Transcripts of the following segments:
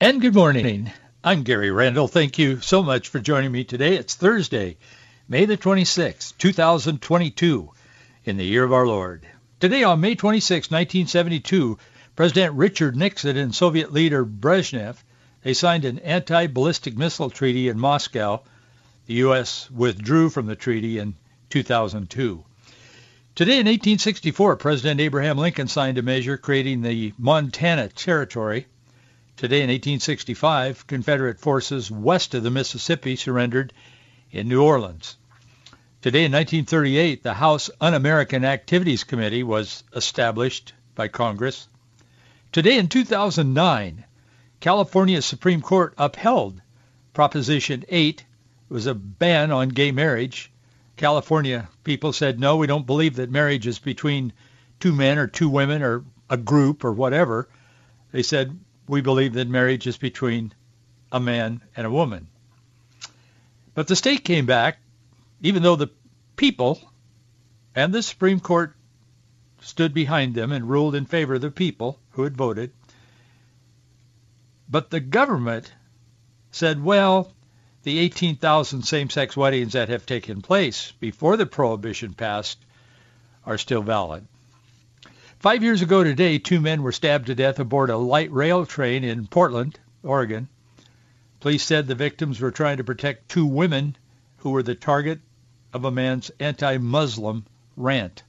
And good morning. I'm Gary Randall. Thank you so much for joining me today. It's Thursday, May the 26th, 2022, in the year of our Lord. Today on May 26, 1972, President Richard Nixon and Soviet leader Brezhnev, they signed an anti-ballistic missile treaty in Moscow. The U.S. withdrew from the treaty in 2002. Today in 1864, President Abraham Lincoln signed a measure creating the Montana Territory. Today in 1865, Confederate forces west of the Mississippi surrendered in New Orleans. Today in 1938, the House Un-American Activities Committee was established by Congress. Today in 2009, California Supreme Court upheld Proposition 8. It was a ban on gay marriage. California people said, no, we don't believe that marriage is between two men or two women or a group or whatever. They said, we believe that marriage is between a man and a woman. But the state came back, even though the people and the Supreme Court stood behind them and ruled in favor of the people who had voted. But the government said, well, the 18,000 same-sex weddings that have taken place before the prohibition passed are still valid. Five years ago today, two men were stabbed to death aboard a light rail train in Portland, Oregon. Police said the victims were trying to protect two women who were the target of a man's anti-Muslim rant.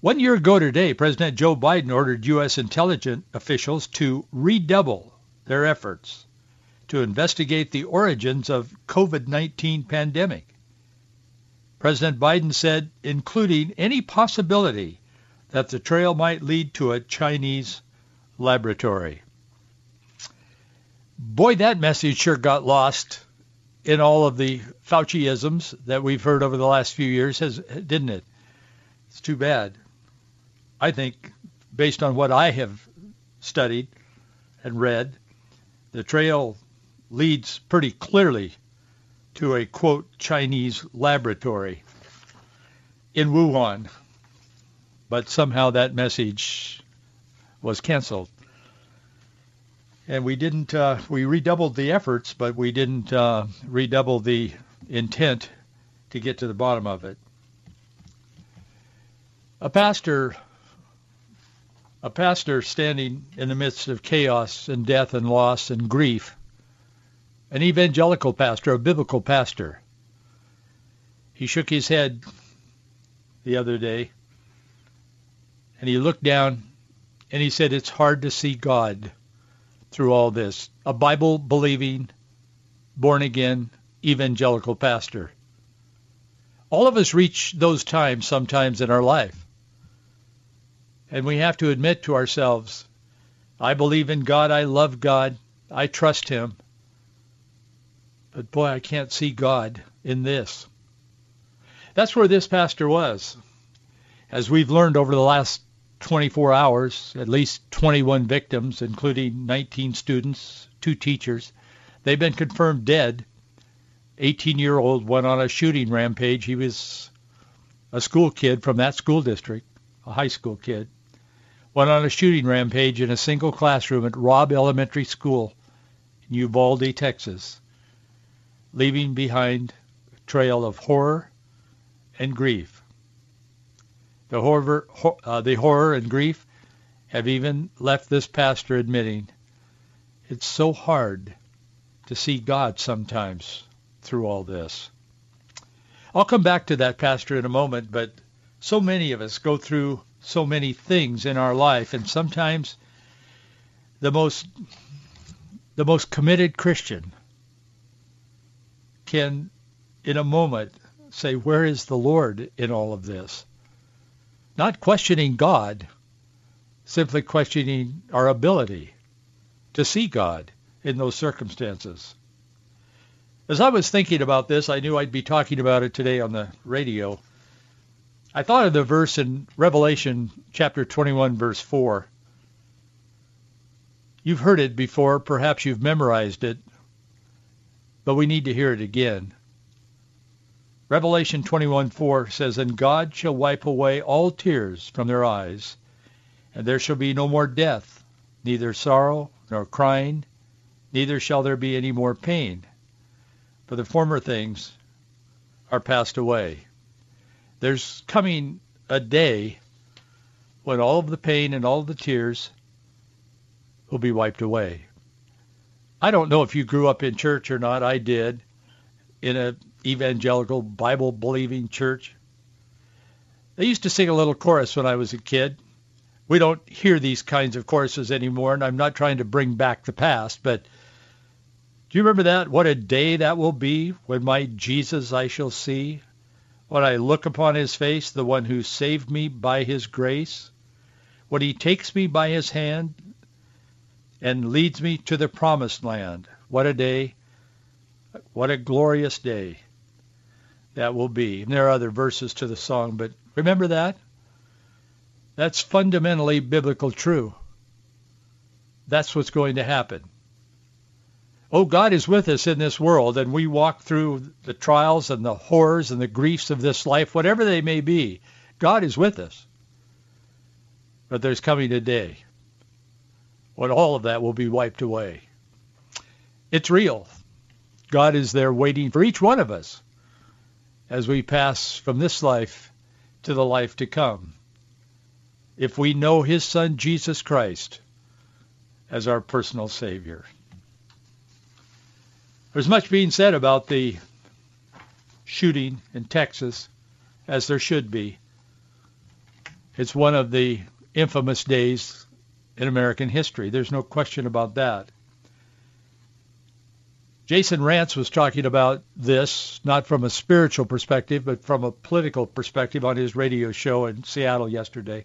One year ago today, President Joe Biden ordered U.S. intelligence officials to redouble their efforts to investigate the origins of COVID-19 pandemic. President Biden said, including any possibility that the trail might lead to a Chinese laboratory. Boy, that message sure got lost in all of the Fauciisms that we've heard over the last few years, has, didn't it? It's too bad. I think, based on what I have studied and read, the trail leads pretty clearly to a, quote, Chinese laboratory in Wuhan but somehow that message was canceled. And we didn't, uh, we redoubled the efforts, but we didn't uh, redouble the intent to get to the bottom of it. A pastor, a pastor standing in the midst of chaos and death and loss and grief, an evangelical pastor, a biblical pastor. He shook his head the other day and he looked down and he said, it's hard to see God through all this. A Bible-believing, born-again, evangelical pastor. All of us reach those times sometimes in our life. And we have to admit to ourselves, I believe in God, I love God, I trust him. But boy, I can't see God in this. That's where this pastor was. As we've learned over the last 24 hours, at least 21 victims, including 19 students, two teachers. They've been confirmed dead. 18-year-old went on a shooting rampage. He was a school kid from that school district, a high school kid. Went on a shooting rampage in a single classroom at Robb Elementary School in Uvalde, Texas, leaving behind a trail of horror and grief. The horror, uh, the horror and grief have even left this pastor admitting it's so hard to see God sometimes through all this. I'll come back to that pastor in a moment, but so many of us go through so many things in our life, and sometimes the most the most committed Christian can, in a moment, say, "Where is the Lord in all of this?" Not questioning God, simply questioning our ability to see God in those circumstances. As I was thinking about this, I knew I'd be talking about it today on the radio. I thought of the verse in Revelation chapter 21, verse 4. You've heard it before, perhaps you've memorized it, but we need to hear it again. Revelation 21:4 says, And God shall wipe away all tears from their eyes, and there shall be no more death, neither sorrow nor crying, neither shall there be any more pain, for the former things are passed away. There's coming a day when all of the pain and all of the tears will be wiped away. I don't know if you grew up in church or not. I did in a evangelical Bible believing church. They used to sing a little chorus when I was a kid. We don't hear these kinds of choruses anymore, and I'm not trying to bring back the past, but do you remember that? What a day that will be when my Jesus I shall see, when I look upon his face, the one who saved me by his grace, when he takes me by his hand and leads me to the promised land. What a day. What a glorious day that will be. And there are other verses to the song, but remember that? That's fundamentally biblical true. That's what's going to happen. Oh, God is with us in this world, and we walk through the trials and the horrors and the griefs of this life, whatever they may be. God is with us. But there's coming a day when all of that will be wiped away. It's real. God is there waiting for each one of us as we pass from this life to the life to come. If we know his son Jesus Christ as our personal Savior. There's much being said about the shooting in Texas, as there should be. It's one of the infamous days in American history. There's no question about that. Jason Rantz was talking about this, not from a spiritual perspective, but from a political perspective on his radio show in Seattle yesterday.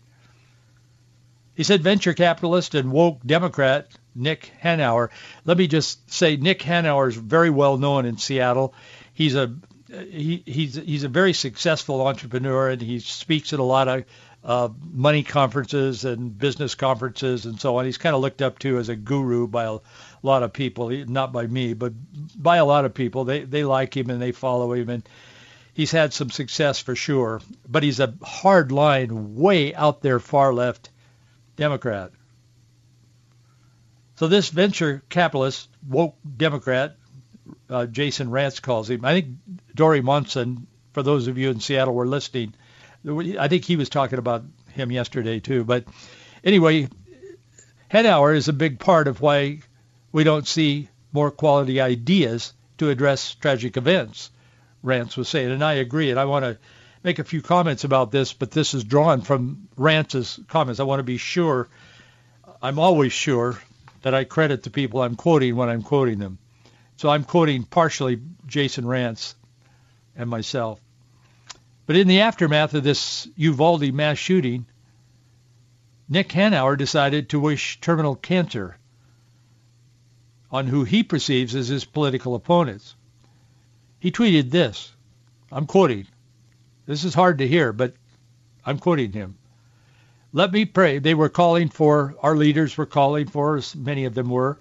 He said venture capitalist and woke Democrat Nick Hanauer. Let me just say Nick Hanauer is very well known in Seattle. He's a he, he's he's a very successful entrepreneur and he speaks at a lot of uh, money conferences and business conferences and so on. He's kind of looked up to as a guru by a lot of people, not by me, but by a lot of people. They they like him and they follow him, and he's had some success for sure. But he's a hard line, way out there, far left Democrat. So this venture capitalist, woke Democrat, uh, Jason Rantz calls him. I think Dori Monson, for those of you in Seattle were listening, I think he was talking about him yesterday too. But anyway, Hanauer is a big part of why we don't see more quality ideas to address tragic events, Rantz was saying. And I agree. And I want to make a few comments about this, but this is drawn from Rantz's comments. I want to be sure, I'm always sure, that I credit the people I'm quoting when I'm quoting them. So I'm quoting partially Jason Rantz and myself. But in the aftermath of this Uvalde mass shooting, Nick Hanauer decided to wish terminal cancer on who he perceives as his political opponents. He tweeted this. I'm quoting. This is hard to hear, but I'm quoting him. Let me pray. They were calling for, our leaders were calling for, as many of them were,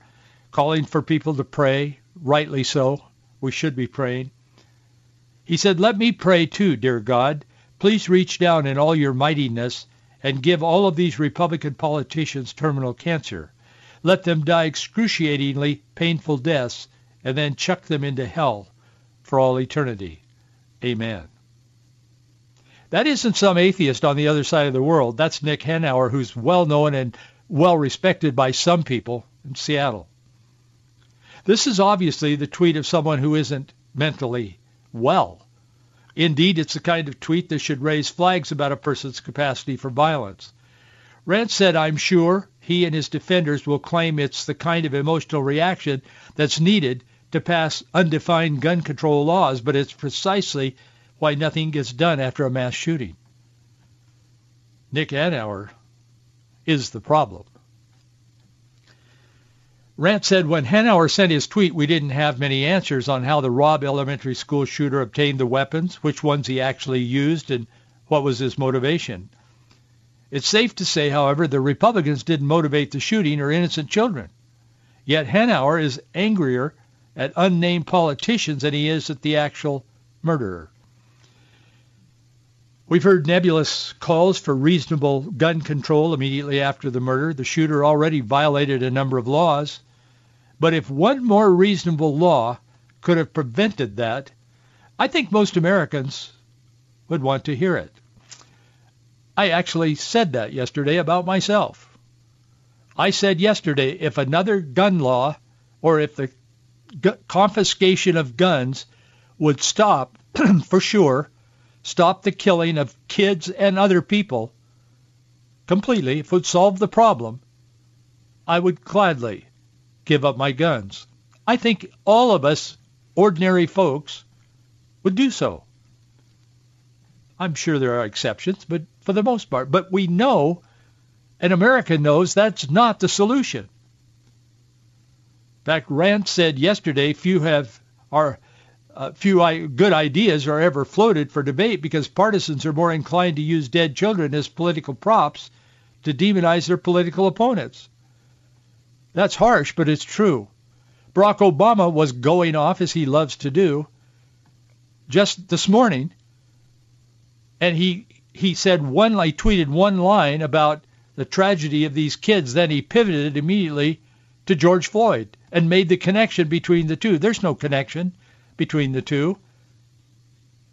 calling for people to pray, rightly so. We should be praying. He said, Let me pray too, dear God. Please reach down in all your mightiness and give all of these Republican politicians terminal cancer. Let them die excruciatingly painful deaths and then chuck them into hell for all eternity. Amen. That isn't some atheist on the other side of the world. That's Nick Hanauer, who's well known and well respected by some people in Seattle. This is obviously the tweet of someone who isn't mentally well. Indeed, it's the kind of tweet that should raise flags about a person's capacity for violence. Rantz said, I'm sure he and his defenders will claim it's the kind of emotional reaction that's needed to pass undefined gun control laws, but it's precisely why nothing gets done after a mass shooting. Nick Hanauer is the problem. Rantz said when Hanauer sent his tweet, we didn't have many answers on how the Robb Elementary School shooter obtained the weapons, which ones he actually used, and what was his motivation. It's safe to say, however, the Republicans didn't motivate the shooting or innocent children. Yet Hanauer is angrier at unnamed politicians than he is at the actual murderer. We've heard nebulous calls for reasonable gun control immediately after the murder. The shooter already violated a number of laws. But if one more reasonable law could have prevented that, I think most Americans would want to hear it. I actually said that yesterday about myself. I said yesterday if another gun law or if the confiscation of guns would stop for sure stop the killing of kids and other people completely, if it would solve the problem, I would gladly give up my guns. I think all of us, ordinary folks, would do so. I'm sure there are exceptions, but for the most part. But we know, and America knows, that's not the solution. In fact, Rantz said yesterday, few have are uh, few good ideas are ever floated for debate because partisans are more inclined to use dead children as political props to demonize their political opponents. That's harsh, but it's true. Barack Obama was going off, as he loves to do, just this morning, and he he said one, he tweeted one line about the tragedy of these kids. Then he pivoted immediately to George Floyd and made the connection between the two. There's no connection between the two,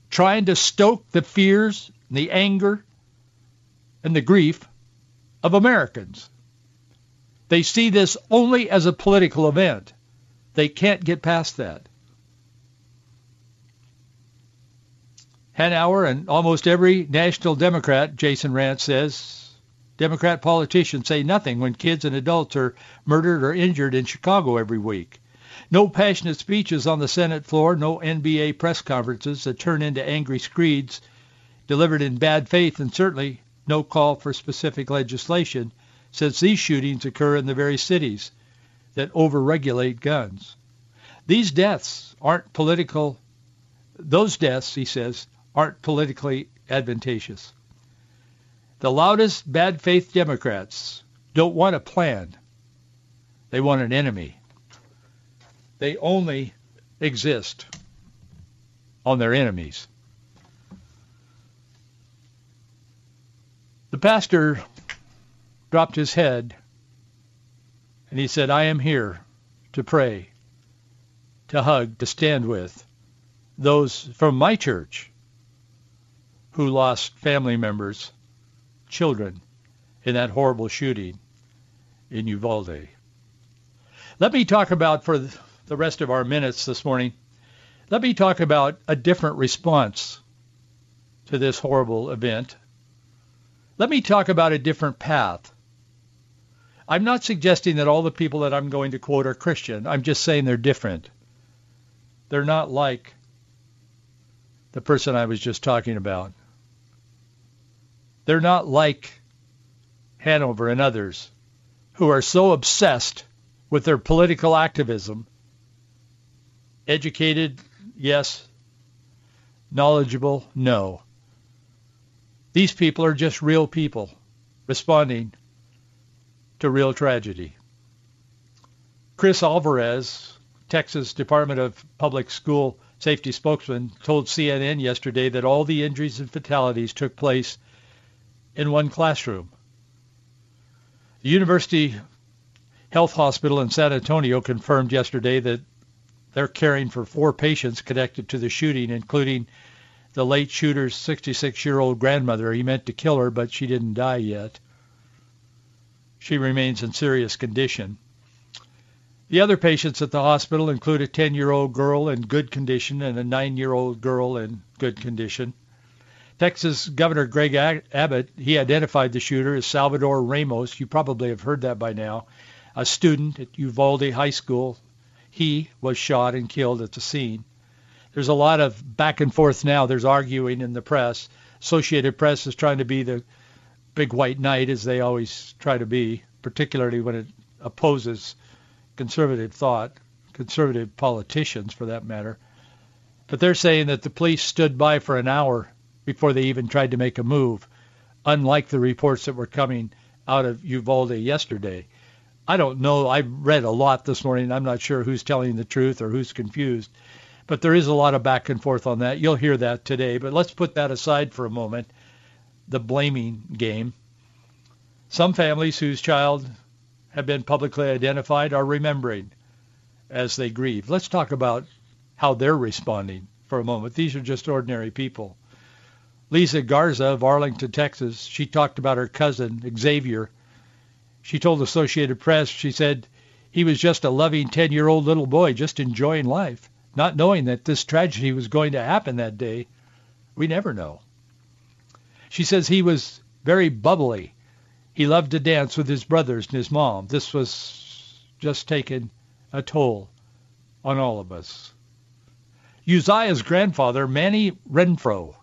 trying to stoke the fears, the anger, and the grief of Americans. They see this only as a political event. They can't get past that. Hanauer and almost every national Democrat, Jason Rantz says, Democrat politicians say nothing when kids and adults are murdered or injured in Chicago every week. No passionate speeches on the Senate floor, no NBA press conferences that turn into angry screeds delivered in bad faith, and certainly no call for specific legislation since these shootings occur in the very cities that overregulate guns. These deaths aren't political, those deaths, he says, aren't politically advantageous. The loudest bad faith Democrats don't want a plan. They want an enemy. They only exist on their enemies. The pastor dropped his head and he said, I am here to pray, to hug, to stand with those from my church who lost family members, children, in that horrible shooting in Uvalde. Let me talk about for the rest of our minutes this morning, let me talk about a different response to this horrible event. Let me talk about a different path. I'm not suggesting that all the people that I'm going to quote are Christian. I'm just saying they're different. They're not like the person I was just talking about. They're not like Hanauer and others who are so obsessed with their political activism Educated? Yes. Knowledgeable? No. These people are just real people responding to real tragedy. Chris Alvarez, Texas Department of Public School Safety spokesman, told CNN yesterday that all the injuries and fatalities took place in one classroom. The University Health Hospital in San Antonio confirmed yesterday that they're caring for four patients connected to the shooting, including the late shooter's 66-year-old grandmother. He meant to kill her, but she didn't die yet. She remains in serious condition. The other patients at the hospital include a 10-year-old girl in good condition and a 9-year-old girl in good condition. Texas Governor Greg Abbott, he identified the shooter as Salvador Ramos. You probably have heard that by now. A student at Uvalde High School he was shot and killed at the scene. There's a lot of back and forth now. There's arguing in the press. Associated Press is trying to be the big white knight, as they always try to be, particularly when it opposes conservative thought, conservative politicians for that matter. But they're saying that the police stood by for an hour before they even tried to make a move, unlike the reports that were coming out of Uvalde yesterday. I don't know. I read a lot this morning. I'm not sure who's telling the truth or who's confused. But there is a lot of back and forth on that. You'll hear that today. But let's put that aside for a moment, the blaming game. Some families whose child have been publicly identified are remembering as they grieve. Let's talk about how they're responding for a moment. These are just ordinary people. Lisa Garza of Arlington, Texas, she talked about her cousin, Xavier. She told Associated Press, she said, he was just a loving 10-year-old little boy just enjoying life, not knowing that this tragedy was going to happen that day. We never know. She says he was very bubbly. He loved to dance with his brothers and his mom. This was just taking a toll on all of us. Uzziah's grandfather, Manny Renfro,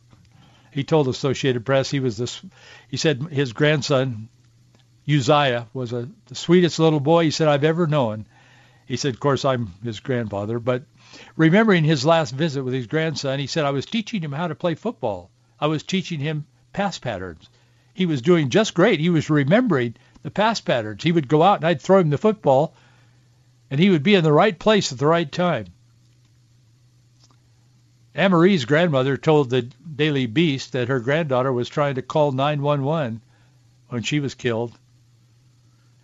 he told Associated Press he was this. He said his grandson Uzziah was a, the sweetest little boy he said I've ever known. He said, of course, I'm his grandfather, but remembering his last visit with his grandson, he said I was teaching him how to play football. I was teaching him pass patterns. He was doing just great. He was remembering the pass patterns. He would go out and I'd throw him the football, and he would be in the right place at the right time. Anne-Marie's grandmother told the Daily Beast that her granddaughter was trying to call 911 when she was killed.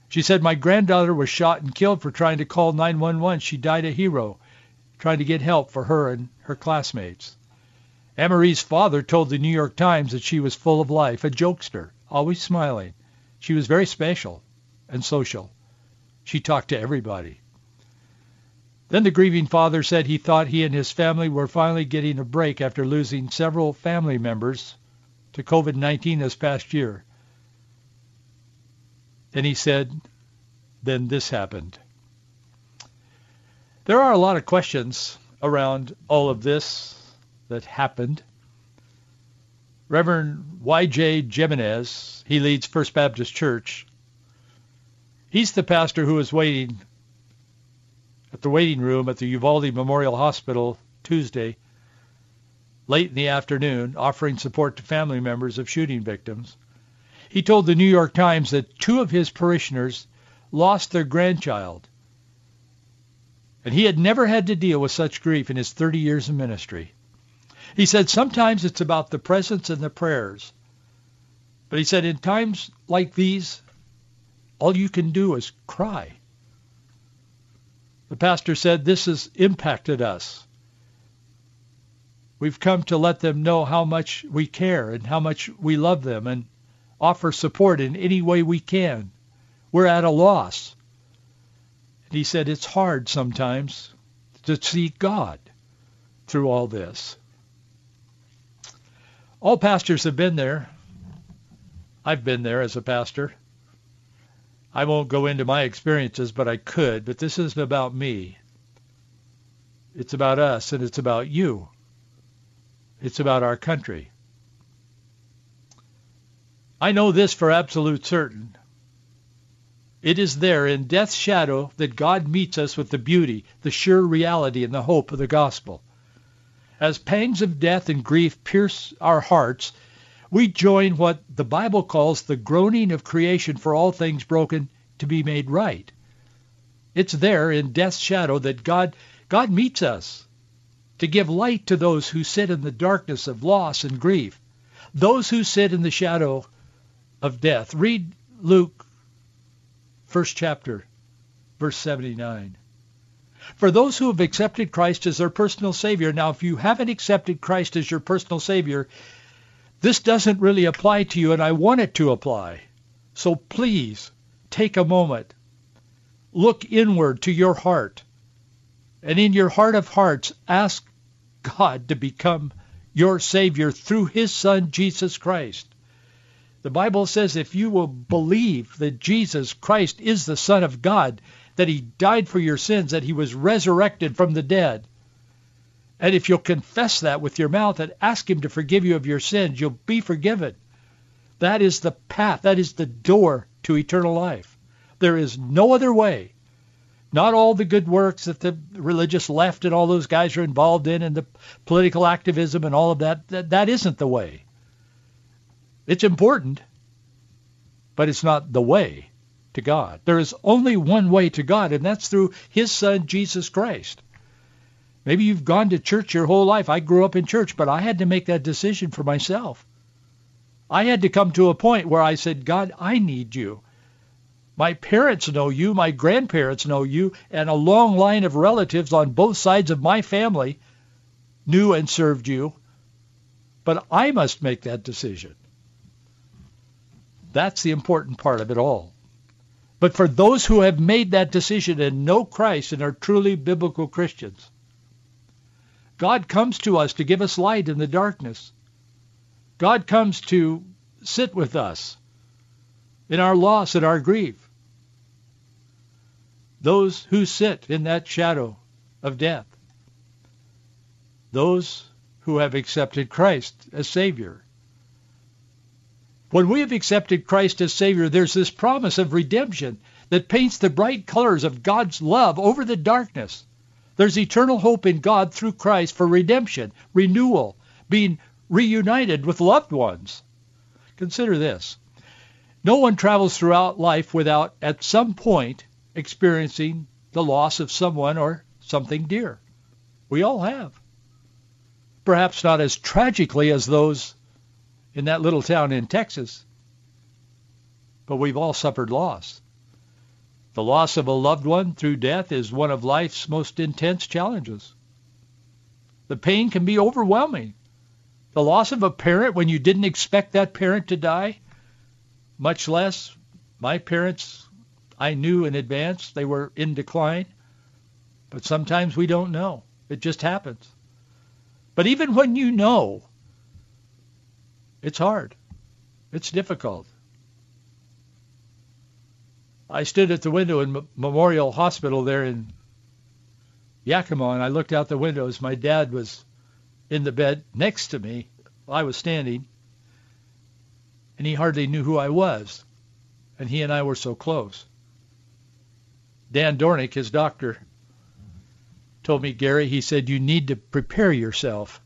She said, my granddaughter was shot and killed for trying to call 911. She died a hero, trying to get help for her and her classmates. Anne-Marie's father told the New York Times that she was full of life, a jokester, always smiling. She was very special and social. She talked to everybody. Then the grieving father said he thought he and his family were finally getting a break after losing several family members to COVID-19 this past year. And he said, then this happened. There are a lot of questions around all of this that happened. Reverend Y.J. Jimenez, he leads First Baptist Church. He's the pastor who was waiting at the waiting room at the Uvalde Memorial Hospital Tuesday, late in the afternoon, offering support to family members of shooting victims. He told the New York Times that two of his parishioners lost their grandchild, and he had never had to deal with such grief in his 30 years of ministry. He said sometimes it's about the presence and the prayers. But he said in times like these, all you can do is cry. The pastor said, this has impacted us. We've come to let them know how much we care and how much we love them and offer support in any way we can. We're at a loss. And he said, it's hard sometimes to see God through all this. All pastors have been there. I've been there as a pastor. I won't go into my experiences, but I could. But this isn't about me. It's about us, and it's about you. It's about our country. I know this for absolute certain. It is there in death's shadow that God meets us with the beauty, the sure reality, and the hope of the gospel. As pangs of death and grief pierce our hearts, we join what the Bible calls the groaning of creation for all things broken to be made right. It's there in death's shadow that God, God meets us to give light to those who sit in the darkness of loss and grief, those who sit in the shadow of death. Read Luke, first chapter, verse 79. For those who have accepted Christ as their personal Savior, now if you haven't accepted Christ as your personal Savior, this doesn't really apply to you, and I want it to apply. So please take a moment. Look inward to your heart. And in your heart of hearts, ask God to become your Savior through his Son, Jesus Christ. The Bible says if you will believe that Jesus Christ is the Son of God, that he died for your sins, that he was resurrected from the dead, and if you'll confess that with your mouth and ask him to forgive you of your sins, you'll be forgiven. That is the path. That is the door to eternal life. There is no other way. not all the good works that the religious left and all those guys are involved in and the political activism and all of that. That, that isn't the way. It's important, but it's not the way to God. There is only one way to God, and that's through his son, Jesus Christ. Maybe you've gone to church your whole life. I grew up in church, but I had to make that decision for myself. I had to come to a point where I said, God, I need you. My parents know you, my grandparents know you, and a long line of relatives on both sides of my family knew and served you. But I must make that decision. That's the important part of it all. But for those who have made that decision and know Christ and are truly biblical Christians, God comes to us to give us light in the darkness. God comes to sit with us in our loss and our grief those who sit in that shadow of death, those who have accepted Christ as Savior. When we have accepted Christ as Savior, there's this promise of redemption that paints the bright colors of God's love over the darkness. There's eternal hope in God through Christ for redemption, renewal, being reunited with loved ones. Consider this. No one travels throughout life without, at some point, experiencing the loss of someone or something dear. We all have. Perhaps not as tragically as those in that little town in Texas, but we've all suffered loss. The loss of a loved one through death is one of life's most intense challenges. The pain can be overwhelming. The loss of a parent when you didn't expect that parent to die, much less my parents I knew in advance they were in decline, but sometimes we don't know. It just happens. But even when you know, it's hard. It's difficult. I stood at the window in Memorial Hospital there in Yakima, and I looked out the windows. My dad was in the bed next to me. I was standing, and he hardly knew who I was, and he and I were so close. Dan Dornick, his doctor, told me, Gary, he said, you need to prepare yourself.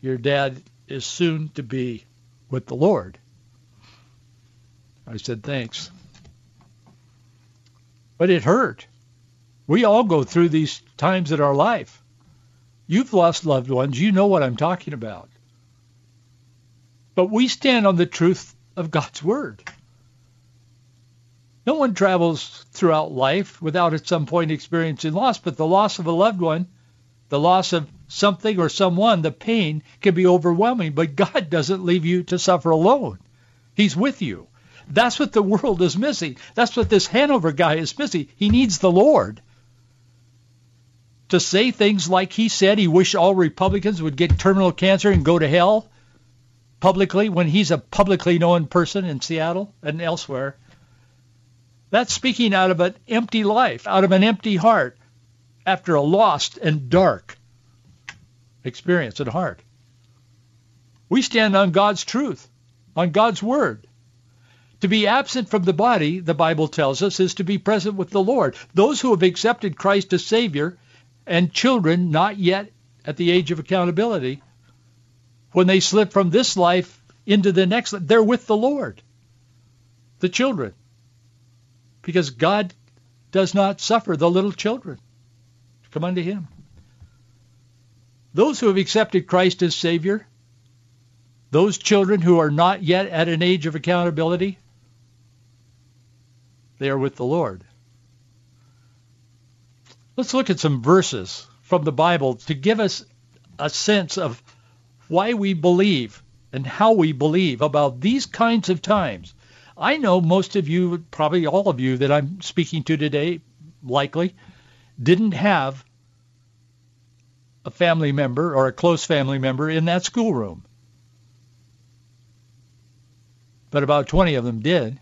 Your dad is soon to be with the Lord. I said, thanks. But it hurt. We all go through these times in our life. You've lost loved ones. You know what I'm talking about. But we stand on the truth of God's word. No one travels throughout life without at some point experiencing loss, but the loss of a loved one, the loss of something or someone, the pain can be overwhelming, but God doesn't leave you to suffer alone. He's with you. That's what the world is missing. That's what this Hanauer guy is missing. He needs the Lord. To say things like he said he wished all Republicans would get terminal cancer and go to hell publicly when he's a publicly known person in Seattle and elsewhere that's speaking out of an empty life, out of an empty heart, after a lost and dark experience at heart. We stand on God's truth, on God's word. To be absent from the body, the Bible tells us, is to be present with the Lord. Those who have accepted Christ as Savior and children not yet at the age of accountability, when they slip from this life into the next, they're with the Lord. The children because God does not suffer the little children to come unto him. Those who have accepted Christ as Savior, those children who are not yet at an age of accountability, they are with the Lord. Let's look at some verses from the Bible to give us a sense of why we believe and how we believe about these kinds of times I know most of you, probably all of you that I'm speaking to today, likely, didn't have a family member or a close family member in that schoolroom. But about 20 of them did.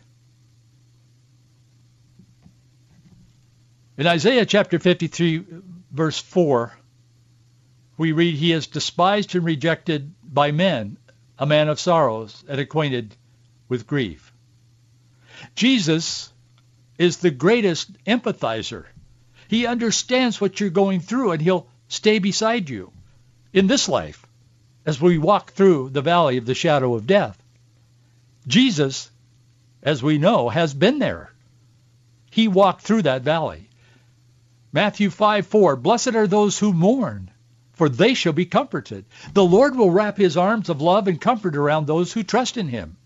In Isaiah chapter 53, verse 4, we read, He is despised and rejected by men, a man of sorrows and acquainted with grief. Jesus is the greatest empathizer. He understands what you're going through, and he'll stay beside you in this life as we walk through the valley of the shadow of death. Jesus, as we know, has been there. He walked through that valley. Matthew 5, 4, Blessed are those who mourn, for they shall be comforted. The Lord will wrap his arms of love and comfort around those who trust in him.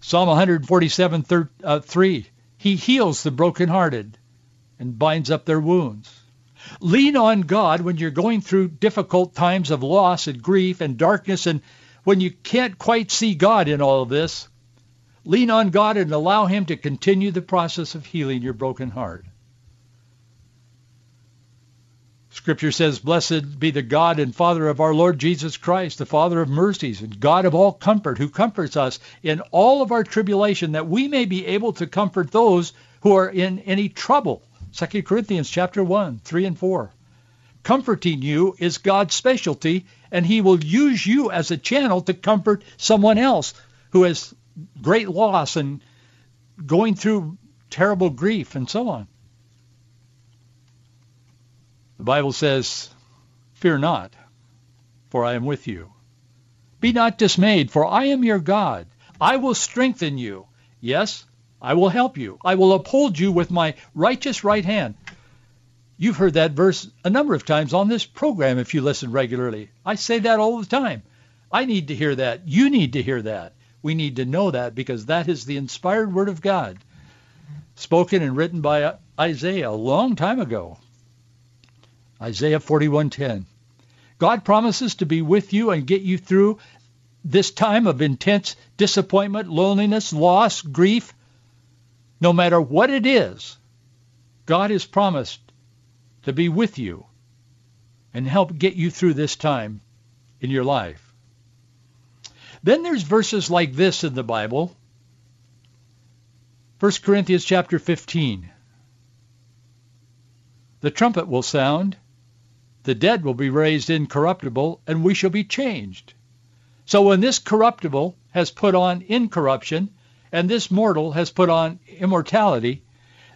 Psalm 147, uh, 3, He heals the brokenhearted and binds up their wounds. Lean on God when you're going through difficult times of loss and grief and darkness and when you can't quite see God in all of this. Lean on God and allow him to continue the process of healing your broken heart. Scripture says, Blessed be the God and Father of our Lord Jesus Christ, the Father of mercies and God of all comfort, who comforts us in all of our tribulation, that we may be able to comfort those who are in any trouble. 2 Corinthians chapter 1, 3 and 4. Comforting you is God's specialty, and he will use you as a channel to comfort someone else who has great loss and going through terrible grief and so on. The Bible says, Fear not, for I am with you. Be not dismayed, for I am your God. I will strengthen you. Yes, I will help you. I will uphold you with my righteous right hand. You've heard that verse a number of times on this program if you listen regularly. I say that all the time. I need to hear that. You need to hear that. We need to know that because that is the inspired word of God, spoken and written by Isaiah a long time ago. Isaiah 41:10. God promises to be with you and get you through this time of intense disappointment, loneliness, loss, grief. No matter what it is, God has promised to be with you and help get you through this time in your life. Then there's verses like this in the Bible. 1 Corinthians chapter 15. The trumpet will sound, the dead will be raised incorruptible, and we shall be changed. So when this corruptible has put on incorruption, and this mortal has put on immortality,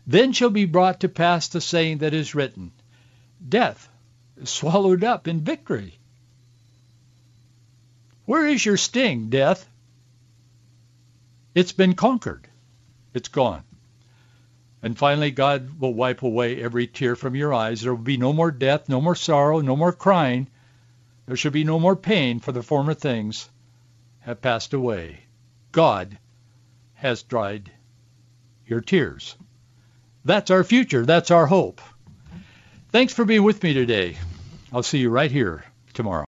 then shall be brought to pass the saying that is written, Death is swallowed up in victory. Where is your sting, death? It's been conquered. It's gone. And finally, God will wipe away every tear from your eyes. There will be no more death, no more sorrow, no more crying. There shall be no more pain, for the former things have passed away. God has dried your tears. That's our future. That's our hope. Thanks for being with me today. I'll see you right here tomorrow.